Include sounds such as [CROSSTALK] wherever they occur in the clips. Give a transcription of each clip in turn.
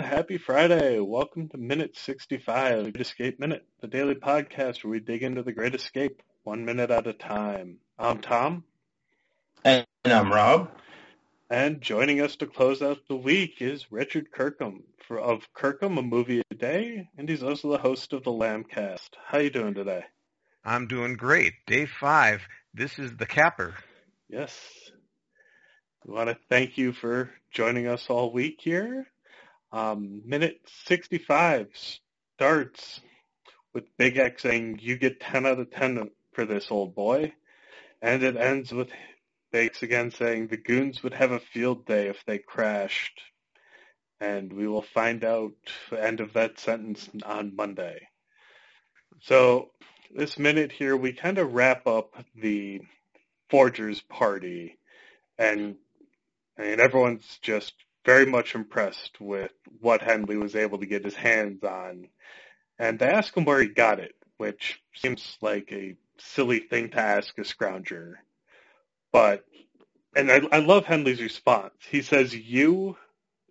everyone. Happy Friday. Welcome to Minute 65, Great Escape Minute, the daily podcast where we dig into the Great Escape one minute at a time. I'm Tom. And I'm Rob. And joining us to close out the week is Richard Kirkham for, of Kirkham, A Movie a Day, and he's also the host of the Lambcast. How you doing today? I'm doing great. Day five. This is the capper. Yes. We want to thank you for joining us all week here. Um, minute 65 starts with Big X saying, you get 10 out of 10 for this old boy. And it ends with X again saying, the goons would have a field day if they crashed. And we will find out the end of that sentence on Monday. So this minute here, we kind of wrap up the Forgers party. And I mean, everyone's just very much impressed with what Hendley was able to get his hands on. And they ask him where he got it, which seems like a silly thing to ask a scrounger. But, and I, I love Hendley's response. He says, you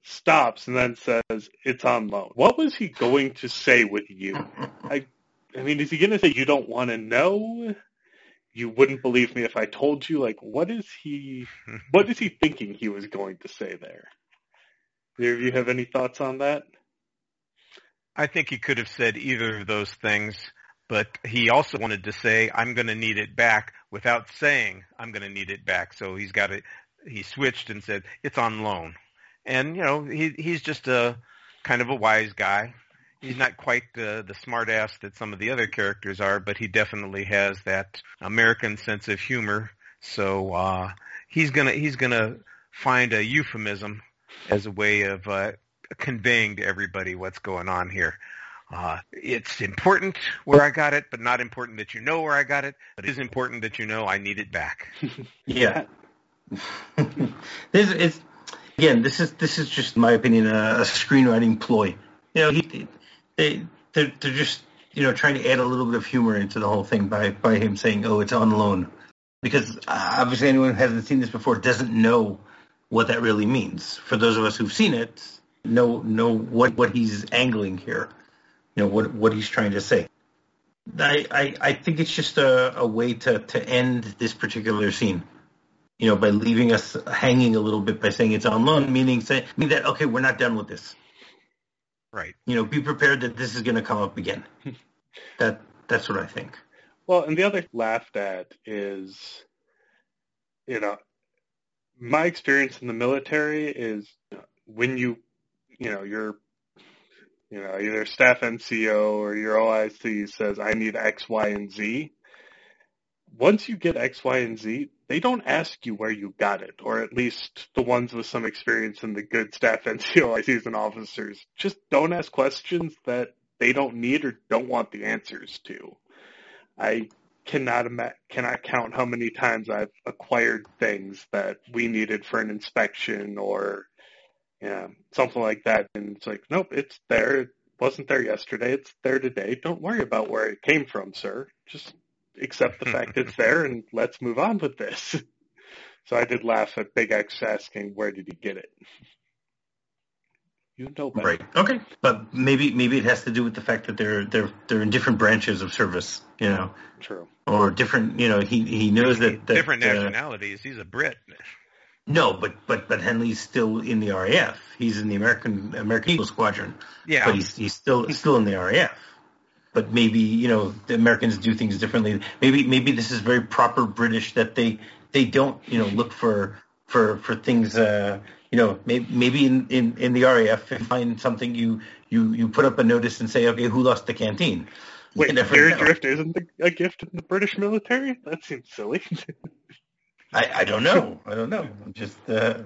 stops and then says, it's on loan. What was he going to say with you? I, I mean, is he going to say you don't want to know? You wouldn't believe me if I told you? Like, what is he, what is he thinking he was going to say there? Do you have any thoughts on that? I think he could have said either of those things, but he also wanted to say, I'm going to need it back without saying, I'm going to need it back. So he's got it, he switched and said, it's on loan. And, you know, he, he's just a kind of a wise guy. He's not quite the, the smart ass that some of the other characters are, but he definitely has that American sense of humor. So, uh, he's gonna, he's gonna find a euphemism as a way of uh, conveying to everybody what's going on here. Uh, it's important where I got it, but not important that you know where I got it. But it is important that you know I need it back. [LAUGHS] yeah. [LAUGHS] this is again. This is this is just my opinion a, a screenwriting ploy. You know, he, they they're, they're just you know trying to add a little bit of humor into the whole thing by by him saying, "Oh, it's on loan," because uh, obviously anyone who hasn't seen this before doesn't know what that really means. For those of us who've seen it, know know what, what he's angling here. You know what what he's trying to say. I I, I think it's just a, a way to, to end this particular scene. You know, by leaving us hanging a little bit by saying it's on loan, meaning say meaning that okay, we're not done with this. Right. You know, be prepared that this is going to come up again. [LAUGHS] that that's what I think. Well, and the other laughed at is, you know, my experience in the military is when you, you know, your, you know, either staff NCO or your OIC says, I need X, Y, and Z. Once you get X, Y, and Z, they don't ask you where you got it, or at least the ones with some experience in the good staff NCO ICs and officers. Just don't ask questions that they don't need or don't want the answers to. I cannot cannot count how many times I've acquired things that we needed for an inspection or yeah, something like that. And it's like, nope, it's there. It wasn't there yesterday. It's there today. Don't worry about where it came from, sir. Just accept the fact it's [LAUGHS] there and let's move on with this. [LAUGHS] so I did laugh at Big X asking, where did he get it? You know better. Right. Okay. But maybe maybe it has to do with the fact that they're they're they're in different branches of service. You know. True. Or different. You know, he he knows that, that different uh, nationalities. He's a Brit. No, but but but Hendley's still in the RAF. He's in the American American Eagle Squadron. Yeah. But he's he's still he's still in the RAF. But maybe you know the Americans do things differently. Maybe maybe this is very proper British that they they don't you know look for for for things. Uh, you know, maybe, maybe in, in, in the RAF, if you find something, you, you, you put up a notice and say, okay, who lost the canteen? You Wait, never Gary know. Drift isn't a gift in the British military? That seems silly. I, I don't know. I don't know. I'm just, uh,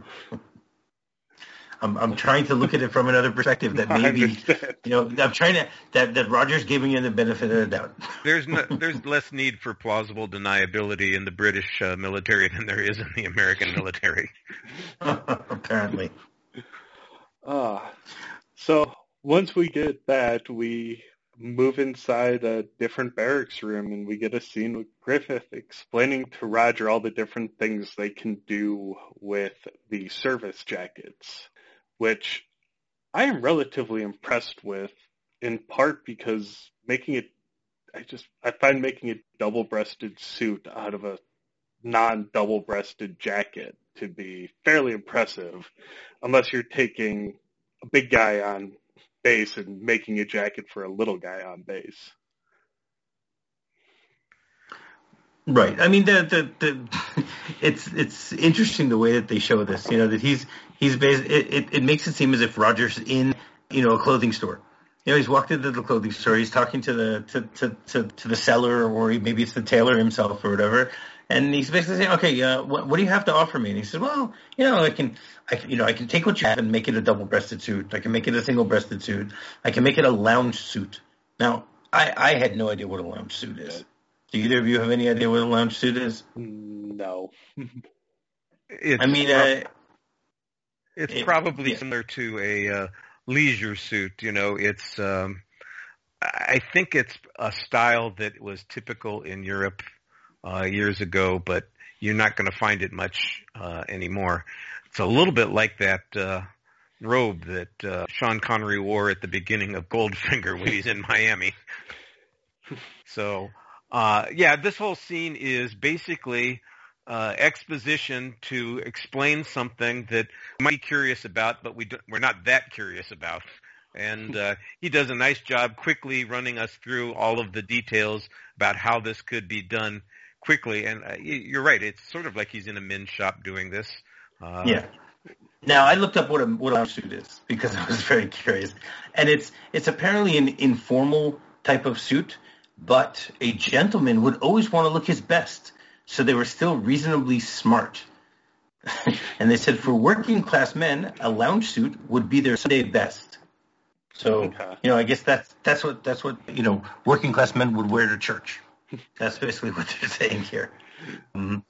I'm, I'm trying to look at it from another perspective that [LAUGHS] I maybe, understand. you know, I'm trying to, that, that Roger's giving you the benefit of the doubt. There's no, [LAUGHS] there's less need for plausible deniability in the British uh, military than there is in the American military. [LAUGHS] Apparently. Ah, so once we get that, we move inside a different barracks room and we get a scene with Griffith explaining to Roger all the different things they can do with the service jackets, which I am relatively impressed with, in part because making it, I just, I find making a double-breasted suit out of a non-double-breasted jacket to be fairly impressive, unless you're taking a big guy on base and making a jacket for a little guy on base. Right. I mean, the the, the it's it's interesting the way that they show this. You know that he's he's based. It, it, it makes it seem as if Roger's in you know a clothing store. You know, he's walked into the clothing store. He's talking to the to to to, to the seller, or maybe it's the tailor himself, or whatever. And he's basically saying, "Okay, uh, what, what do you have to offer me?" And he says, "Well, you know, I can, I can, you know, I can take what you have and make it a double-breasted suit. I can make it a single-breasted suit. I can make it a lounge suit." Now, I, I had no idea what a lounge suit is. Do either of you have any idea what a lounge suit is? No. It's I mean, prob- uh, it's it- probably yeah. similar to a uh, leisure suit. You know, it's. Um, I think it's a style that was typical in Europe uh, years ago, but you're not going to find it much uh, anymore. It's a little bit like that uh, robe that uh, Sean Connery wore at the beginning of Goldfinger when he's in [LAUGHS] Miami. So, uh, yeah, this whole scene is basically uh, exposition to explain something that we might be curious about, but we we're not that curious about. And [LAUGHS] uh, he does a nice job quickly running us through all of the details about how this could be done quickly. And uh, you're right; it's sort of like he's in a men's shop doing this. Uh, Yeah. Now I looked up what a what a suit is because I was [LAUGHS] very curious, and it's it's apparently an informal type of suit, but a gentleman would always want to look his best, so they were still reasonably smart. [LAUGHS] and they said for working class men, a lounge suit would be their Sunday best. So Okay. you know, I guess that's that's what that's what you know working class men would wear to church. That's basically what they're [LAUGHS] saying here. Mhm.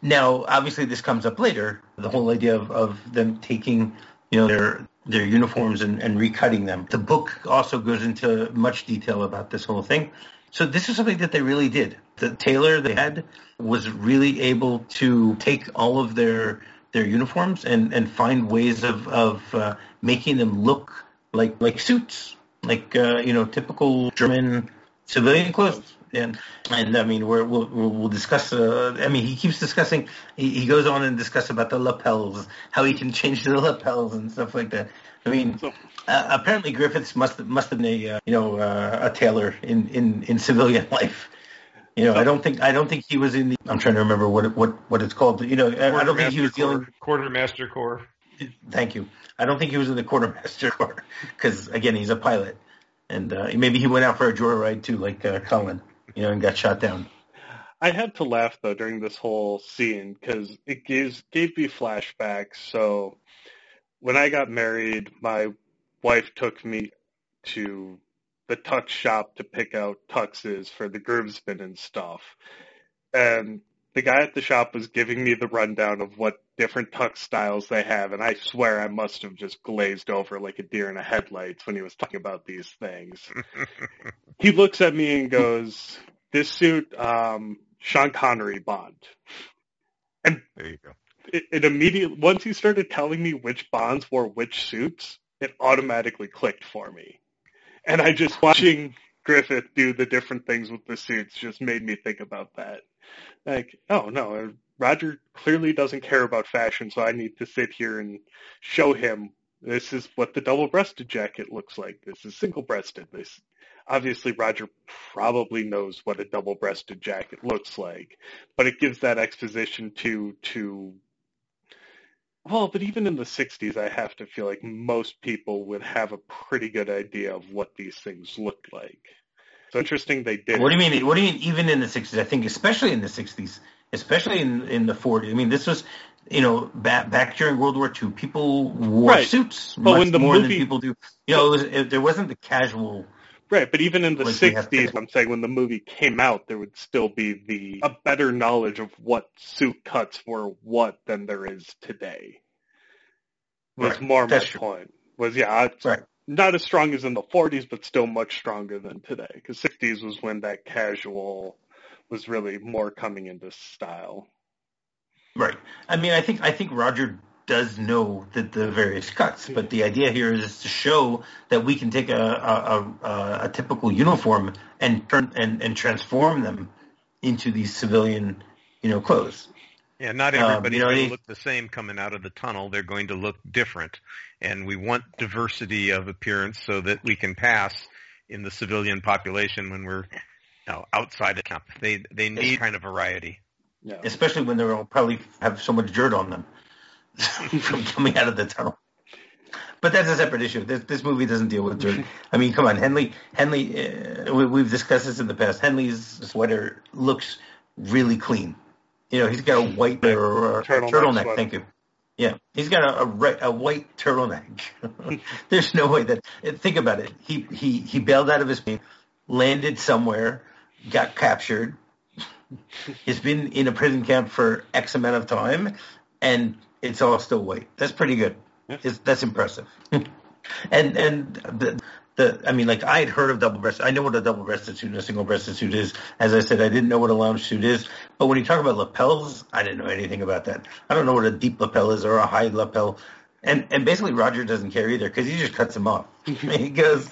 Now, obviously, this comes up later. The whole idea of, of them taking, you know, their their uniforms and, and recutting them. The book also goes into much detail about this whole thing. So this is something that they really did. The tailor they had was really able to take all of their their uniforms and, and find ways of of uh, making them look like like suits, like uh, you know typical German civilian clothes. And and I mean we're, we'll we'll discuss. Uh, I mean he keeps discussing. He, he goes on and discuss about the lapels, how he can change the [LAUGHS] lapels and stuff like that. I mean, So- uh, apparently Griffiths must must have been a uh, you know uh, a tailor in, in, in civilian [LAUGHS] life. You know, I don't think I don't think he was in the. I'm trying to remember what it, what what it's called. You know, I, I don't think he was dealing. quartermaster corps. Thank you. I don't think he was in the quartermaster [LAUGHS] corps because again, he's a pilot, and uh, maybe he went out for a joyride too, like uh, Colin. You know, and got shot down. I had to laugh though during this whole scene because it gives gave me flashbacks. So when I got married, my wife took me to the tux shop to pick out tuxes for the groomsmen and stuff. And the guy at the shop was giving me the rundown of what different tux styles they have, and I swear I must have just glazed over like a deer in the headlights when he was talking about these things. [LAUGHS] he looks at me and goes, "This suit, um, Sean Connery Bond." There you go. It, it immediately once he started telling me which Bonds wore which suits, it automatically clicked for me, and I just watching Griffith do the different things with the suits just made me think about that. Like, oh no, uh, Roger clearly doesn't care about fashion, so I need to sit here and show him this is what the double-breasted jacket looks like. This is single-breasted. This obviously Roger probably knows what a double-breasted jacket looks like, but it gives that exposition to to well, but even in the 60s, I have to feel like most people would have a pretty good idea of what these things looked like. So interesting they did. What do you mean? What do you mean? Even in the '60s, I think, especially in the '60s, especially in in the '40s. I mean, this was, you know, back back during World War II, people wore Right. suits But much when the more movie- than people do. You know, it was, it, there wasn't the casual. Right, but even in the Like we have 60s. I'm saying when the movie came out, there would still be the a better knowledge of what suit cuts were what than there is today. Was Right, more my true. point. Was yeah, it's Right. not as strong as in the 40s, but still much stronger than today. Because 60s was when that casual was really more coming into style. Right. I mean, I think I think Roger does know the, the various cuts, but the idea here is to show that we can take a a, a, a typical uniform and turn and, and transform them into these civilian, you know, clothes. Yeah, not Um, everybody's you know, going to look the same coming out of the tunnel. They're going to look different, and we want diversity of appearance so that we can pass in the civilian population when we're you know, outside of camp. They they need kind of variety. Yeah. especially when they'll probably have so much dirt on them from [LAUGHS] coming out of the tunnel. But that's a separate issue. This this movie doesn't deal with dirt. I mean, come on, Hendley. Hendley. Uh, we, we've discussed this in the past. Hendley's sweater looks really clean. You know, he's got a white or, or a Turtleneck turtleneck. Thank you. Yeah, he's got a a, a white turtleneck. [LAUGHS] There's no way that. Think about it. He he he bailed out of his plane, landed somewhere, got captured, He's been in a prison camp for X amount of time, and it's all still white. That's pretty good. Yeah. It's, that's impressive. [LAUGHS] and and the the I mean, like I had heard of double breast. I know what a double breasted suit and a single breasted suit is. As I said, I didn't know what a lounge suit is. But when you talk about lapels, I didn't know anything about that. I don't know what a deep lapel is or a high lapel. And and basically, Roger doesn't care either because he just cuts them off. [LAUGHS] he goes.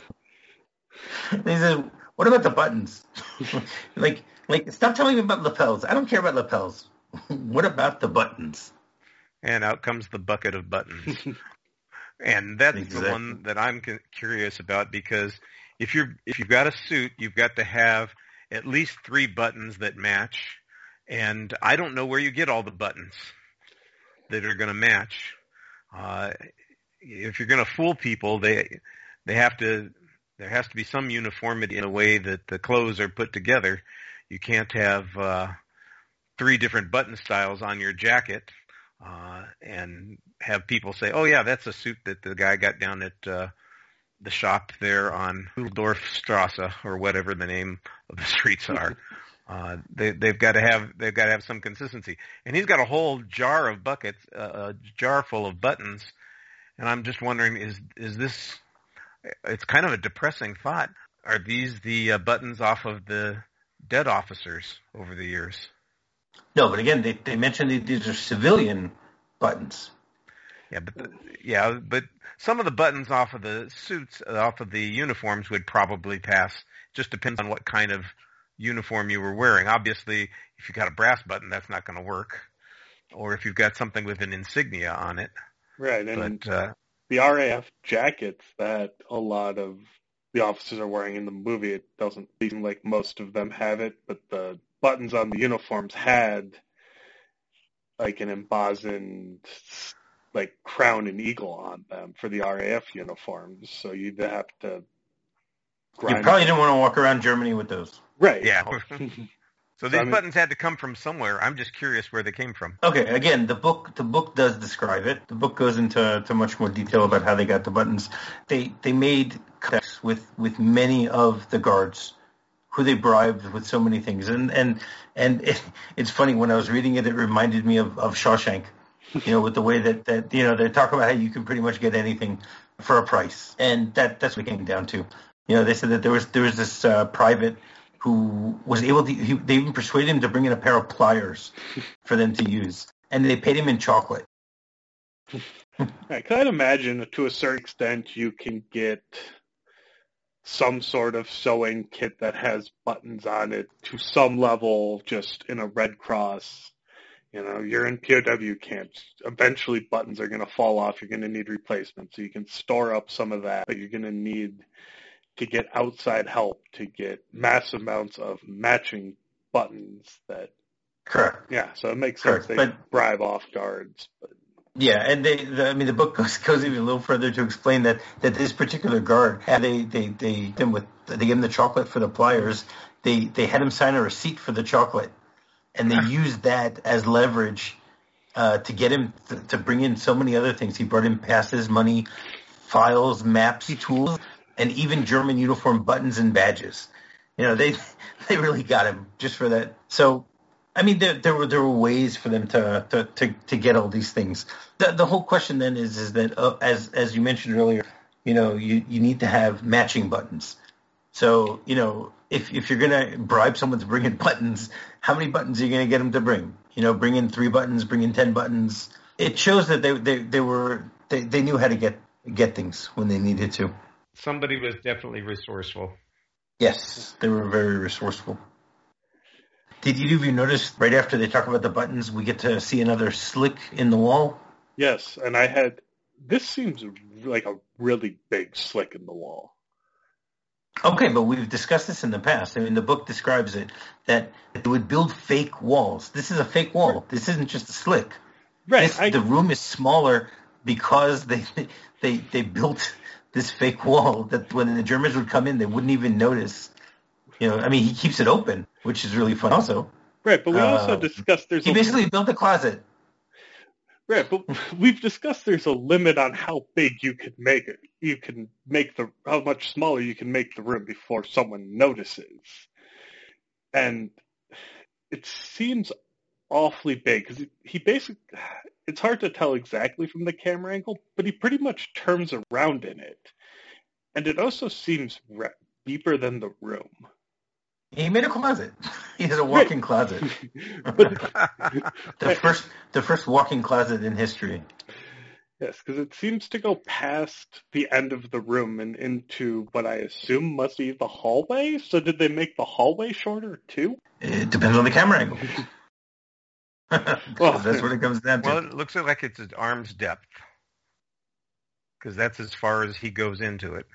He says, "What about the buttons? [LAUGHS] like, like, stop telling me about lapels. I don't care about lapels. what about the buttons? And out comes the bucket of buttons. [LAUGHS] and that's the one that I'm curious about because if you're if you've got a suit, you've got to have at least three buttons that match. And I don't know where you get all the buttons that are going to match. Uh, if you're going to fool people, they they have to there has to be some uniformity in a way that the clothes are put together. You can't have uh, three different button styles on your jacket uh, and have people say, "Oh yeah, that's a suit that the guy got down at uh, the shop there on Huldorfstrasse or whatever the name of the [LAUGHS] streets are." [LAUGHS] Uh, they, they've got to have they've got to have some consistency, and he's got a whole jar of buckets, uh, a jar full of buttons, and I'm just wondering is is this? It's kind of a depressing thought. Are these the uh, buttons off of the dead officers over the years? No, but again, they they mentioned that these are civilian buttons. Yeah, but the, yeah, but some of the buttons off of the suits, uh, off of the uniforms, would probably pass. Just depends on what kind of uniform you were wearing. Obviously, if you got a brass button, that's not going to work. Or if you've got something with an insignia on it. Right, and But uh, the RAF jackets that a lot of the officers are wearing in the movie, it doesn't seem like most of them have it, but the buttons on the uniforms had like an embossed like crown and eagle on them for the RAF uniforms. So you'd have to You grind probably didn't want to walk around Germany with those. right. yeah. [LAUGHS] so these I mean- buttons had to come from somewhere. I'm just curious where they came from. Okay, again, the book the book does describe it. The book goes into to much more detail about how they got the buttons. They they made contacts with with many of the guards who they bribed with so many things. And and and it, [LAUGHS] it's funny when I was reading it, it reminded me of, of Shawshank. You know, with the way that that you know they talk about how you can pretty much get anything for a price, and that that's what it came down to. You know, they said that there was there was this uh, private who was able to. He, they even persuaded him to bring in a pair of pliers for them to use, and they paid him in chocolate. [LAUGHS] I can imagine to a certain extent you can get some sort of sewing kit that has buttons on it to some level just in a Red Cross. You know, you're in POW camps. Eventually buttons are going to fall off. You're going to need replacements. So you can store up some of that, but you're going to need to get outside help to get massive amounts of matching buttons that, Correct. yeah, so it makes sense. They but- bribe off guards. But Yeah, and they, the, I mean, the book [LAUGHS] goes goes even a little further to explain that that this particular guard, had they they they them with they gave him the chocolate for the pliers. They they had him sign a receipt for the chocolate, and they used that as leverage uh, to get him th- to bring in so many other things. He brought in passes, money, files, maps, tools, and even German uniform buttons and badges. You know, they [LAUGHS] they really got him just for that. So I mean, there, there were there were ways for them to to, to, to get all these things. The, the whole question then is is that uh, as as you mentioned earlier, you know, you, you need to have matching buttons. So you know, if if you're gonna bribe someone to bring in buttons, how many buttons are you gonna get them to bring? You know, bring in three buttons, bring in ten buttons. it shows that they they, they were they, they knew how to get get things when they needed to. Somebody was definitely resourceful. Yes, they were very resourceful. Did either of you notice right after they talk about the buttons, we get to see another slick in the wall? Yes, and I had this seems like a really big slick in the wall. Okay, but we've discussed this in the past. I mean, the book describes it that they would build fake walls. This is a fake wall. This isn't just a slick. Right. This, I, the room is smaller because they they they built this fake wall that when the Germans would come in, they wouldn't even notice. You know, I mean, he keeps it open, which is really fun. Also, right, but we also uh, discussed there's he a, basically built a closet. right, but we've discussed there's a limit on how big you can make it. You can make the how much smaller you can make the room before someone notices, and it seems awfully big because he basically it's hard to tell exactly from the camera angle, but he pretty much turns around in it, and it also seems re- deeper than the room. He made a closet. [LAUGHS] He has a walk-in closet. [LAUGHS] The first the first walk-in closet in history. yes, because it seems to go past the end of the room and into what I assume must be the hallway. So did they make the hallway shorter too? It depends on the camera angle. [LAUGHS] 'Cause that's what it comes down to. Well, it looks like it's at arm's depth because that's as far as he goes into it.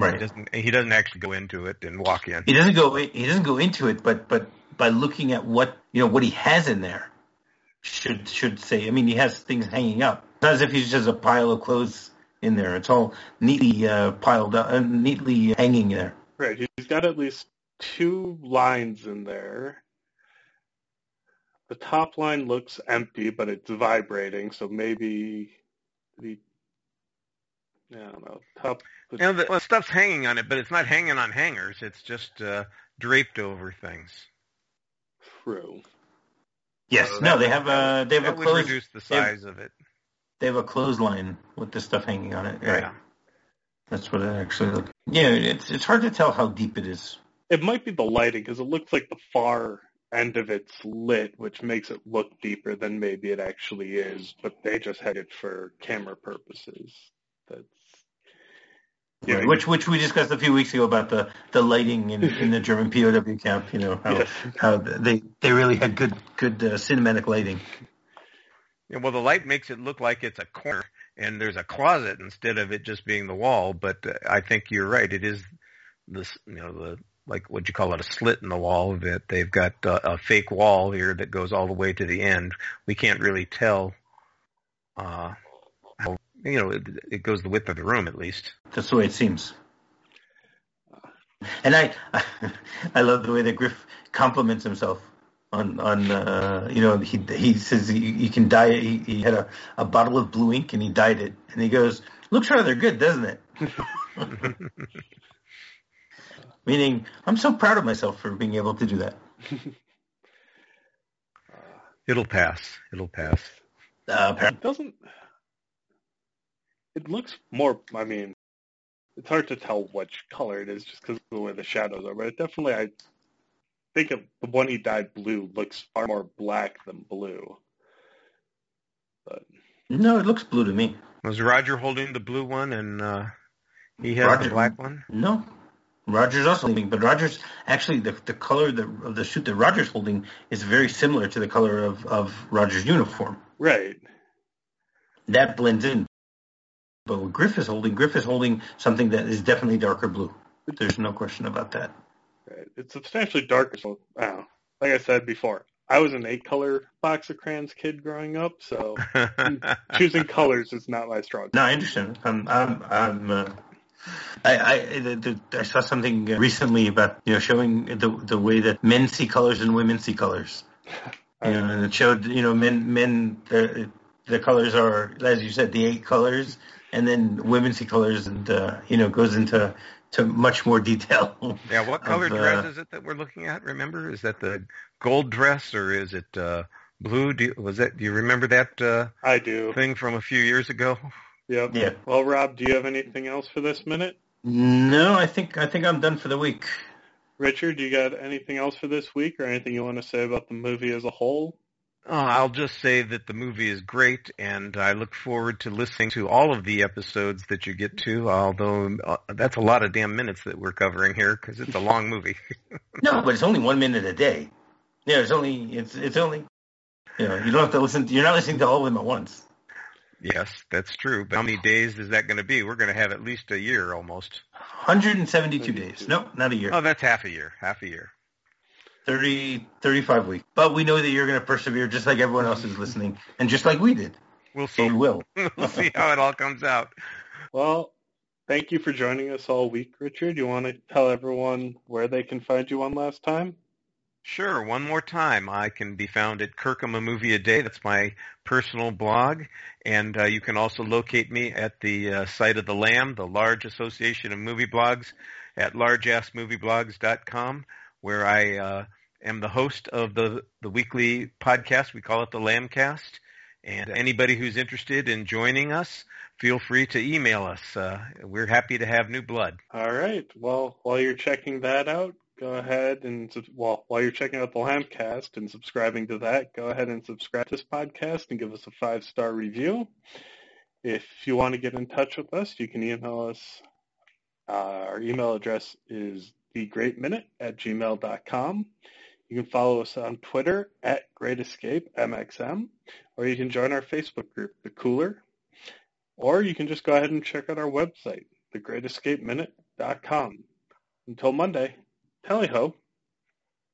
He right. doesn't. He doesn't actually go into it and walk in. He doesn't go. He doesn't go into it, but but by looking at what you know what he has in there, should should say. I mean, he has things hanging up. It's not as if he's just a pile of clothes in there. It's all neatly uh, piled up, uh, neatly hanging there. Right. He's got at least two lines in there. The top line looks empty, but it's vibrating, so maybe the I don't know. Top You know, the well, stuff's hanging on it, but it's not hanging on hangers. It's just uh, draped over things. true. Yes. So no, they would- have a they have a That would reduce the they have- size of it. they have a clothesline with the stuff hanging on it. Right. Yeah. That's what it actually looks. Yeah, it's it's hard to tell how deep it is. It might be the lighting because it looks like the far end of it's lit, which makes it look deeper than maybe it actually is. But they just had it for camera purposes. That's Yeah, Right, Which which we discussed a few weeks ago about the, the lighting in, in the German POW camp. You know how yes. how they they really had good good uh, cinematic lighting. Yeah, well, the light makes it look like it's a corner and there's a closet instead of it just being the wall. But uh, I think you're right. It is this, you know, the like what you call it, a slit in the wall. That they've got uh, a fake wall here that goes all the way to the end. We can't really tell. Uh, you know it, it goes the width of the room at least. That's the way it seems. And I [LAUGHS] I love the way that Griff compliments himself on on uh, you know he he says he, he can dye it. He, he had a, a bottle of blue ink and he dyed it and he goes looks rather good doesn't it? [LAUGHS] Meaning I'm so proud of myself for being able to do that. [LAUGHS] It'll pass. It'll pass. Uh, apparently. It doesn't. It looks more. I mean, it's hard to tell which color it is just because of the way the shadows are. But it definitely, I think of the one he dyed blue looks far more black than blue. But No, it looks blue to me. Was Roger holding the blue one and uh, he has Roger- the black one? No. Roger's also leaving, but Roger's actually the the color of the, of the suit that Roger's holding is very similar to the color of, of Roger's uniform. right, That blends in. But what Griff is holding, Griff is holding something that is definitely darker blue. There's no question about that. right. It's substantially darker. So, I don't know. Like I said before, I was an eight-color box of crayons kid growing up, so [LAUGHS] choosing colors is not my strong. No, I understand. I'm, I'm, I'm uh, I, I, the, the, I saw something recently about you know showing the the way that men see colors and women see colors. [LAUGHS] You know, and it showed you know men men the the colors are as you said the eight colors, and then women see colors and uh, you know goes into to much more detail. yeah, what [LAUGHS] color of, uh, dress is it that we're looking at? Remember, is that the gold dress or is it uh, blue? Do you, was that? Do you remember that uh, I do. thing from a few years ago? Yep. Yeah. Well, Rob, do you have anything else for this minute? No, I think I think I'm done for the week. Richard, do you got anything else for this week or anything you want to say about the movie as a whole? Uh, I'll just say that the movie is great, and I look forward to listening to all of the episodes that you get to. Although uh, that's a lot of damn minutes that we're covering here because it's a long movie. [LAUGHS] no, but it's only one minute a day. Yeah, it's only it's it's only you know you don't have to listen. To, you're not listening to all of them at once. Yes, that's true. But how many days is that going to be? We're going to have at least a year almost. 172 days. No, not a year. Oh, that's half a year. Half a year. 30, 35 weeks. But we know that you're going to persevere just like everyone else is listening and just like we did. We'll see. So we will. [LAUGHS] we'll see how it all comes out. Well, thank you for joining us all week, Richard. You want to tell everyone where they can find you one last time? Sure. One more time. I can be found at Kirkham a Movie a Day. That's my personal blog. And uh, you can also locate me at the uh, site of the LAM, the Large Association of Movie Blogs, at largeassmovieblogs.com, where I uh, am the host of the, the weekly podcast. We call it the Lambcast. And anybody who's interested in joining us, feel free to email us. Uh, we're happy to have new blood. All right. Well, while you're checking that out, go ahead and well, while you're checking out the Lambcast and subscribing to that, go ahead and subscribe to this podcast and give us a five star review. If you want to get in touch with us, you can email us. Uh, our email address is thegreatminute at gmail.com. You can follow us on Twitter at Great Escape MXM, or you can join our Facebook group, The Cooler, or you can just go ahead and check out our website, thegreatescapeminute.com. Until Monday. Tally ho.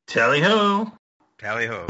Tally ho. Tally ho.